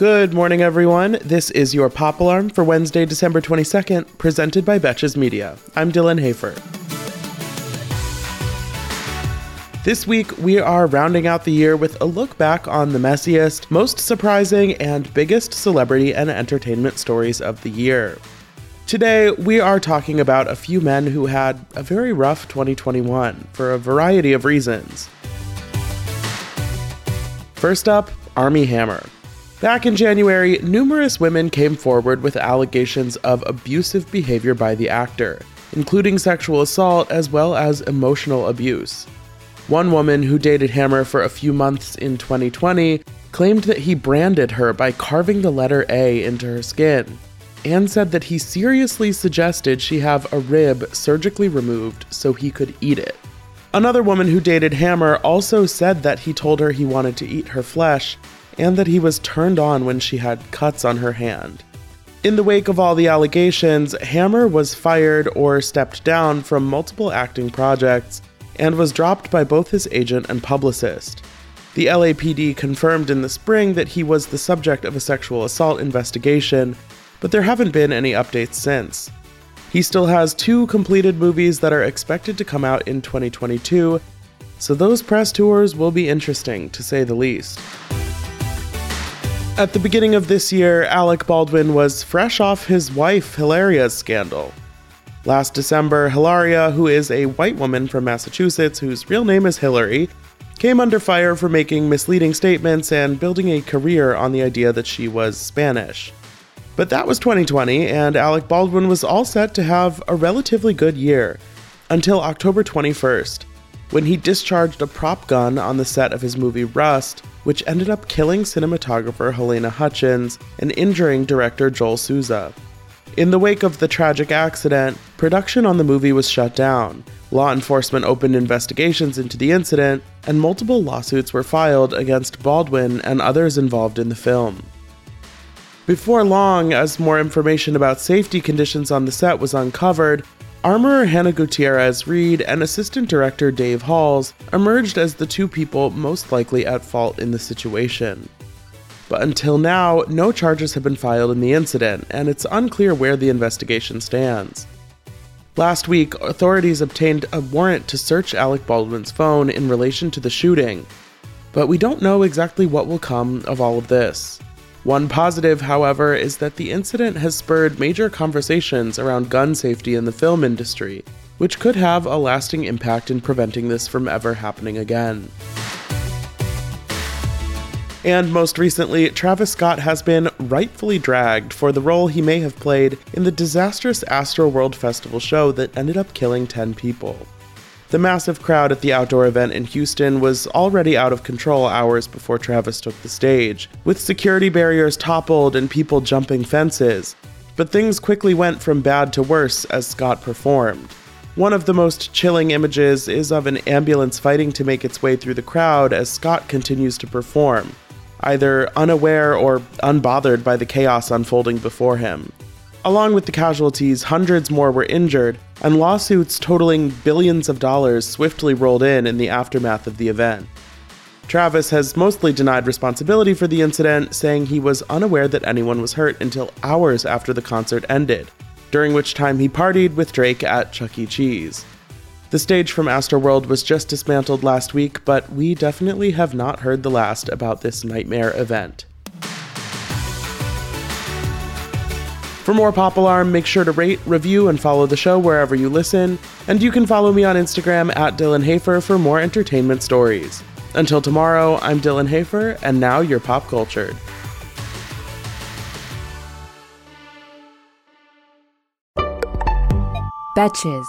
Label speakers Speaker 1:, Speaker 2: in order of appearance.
Speaker 1: Good morning, everyone. This is your Pop Alarm for Wednesday, December 22nd, presented by Betches Media. I'm Dylan Hafer. This week, we are rounding out the year with a look back on the messiest, most surprising, and biggest celebrity and entertainment stories of the year. Today, we are talking about a few men who had a very rough 2021 for a variety of reasons. First up, Armie Hammer. Back in January, numerous women came forward with allegations of abusive behavior by the actor, including sexual assault as well as emotional abuse. One woman who dated Hammer for a few months in 2020 claimed that he branded her by carving the letter A into her skin, and said that he seriously suggested she have a rib surgically removed so he could eat it. Another woman who dated Hammer also said that he told her he wanted to eat her flesh and that he was turned on when she had cuts on her hand. In the wake of all the allegations, Hammer was fired or stepped down from multiple acting projects and was dropped by both his agent and publicist. The LAPD confirmed in the spring that he was the subject of a sexual assault investigation, but there haven't been any updates since. He still has two completed movies that are expected to come out in 2022, so those press tours will be interesting, to say the least. At the beginning of this year, Alec Baldwin was fresh off his wife Hilaria's scandal. Last December, Hilaria, who is a white woman from Massachusetts whose real name is Hillary, came under fire for making misleading statements and building a career on the idea that she was Spanish. But that was 2020, and Alec Baldwin was all set to have a relatively good year until October 21st, when he discharged a prop gun on the set of his movie Rust, which ended up killing cinematographer Halyna Hutchins and injuring director Joel Souza. In the wake of the tragic accident, production on the movie was shut down. Law enforcement opened investigations into the incident, and multiple lawsuits were filed against Baldwin and others involved in the film. Before long, as more information about safety conditions on the set was uncovered, Armorer Hannah Gutierrez Reed and Assistant Director Dave Halls emerged as the two people most likely at fault in the situation. But until now, no charges have been filed in the incident, and it's unclear where the investigation stands. Last week, authorities obtained a warrant to search Alec Baldwin's phone in relation to the shooting, but we don't know exactly what will come of all of this. One positive, however, is that the incident has spurred major conversations around gun safety in the film industry, which could have a lasting impact in preventing this from ever happening again. And most recently, Travis Scott has been rightfully dragged for the role he may have played in the disastrous Astroworld Festival show that ended up killing 10 people. The massive crowd at the outdoor event in Houston was already out of control hours before Travis took the stage, with security barriers toppled and people jumping fences. But things quickly went from bad to worse as Scott performed. One of the most chilling images is of an ambulance fighting to make its way through the crowd as Scott continues to perform, either unaware or unbothered by the chaos unfolding before him. Along with the casualties, hundreds more were injured, and lawsuits totaling billions of dollars swiftly rolled in in the aftermath of the event. Travis has mostly denied responsibility for the incident, saying he was unaware that anyone was hurt until hours after the concert ended, during which time he partied with Drake at Chuck E. Cheese. The stage from Astroworld was just dismantled last week, but we definitely have not heard the last about this nightmare event. For more Pop Alarm, make sure to rate, review, and follow the show wherever you listen, and you can follow me on Instagram at Dylan Hafer for more entertainment stories. Until tomorrow, I'm Dylan Hafer, and now you're pop cultured.
Speaker 2: Betches.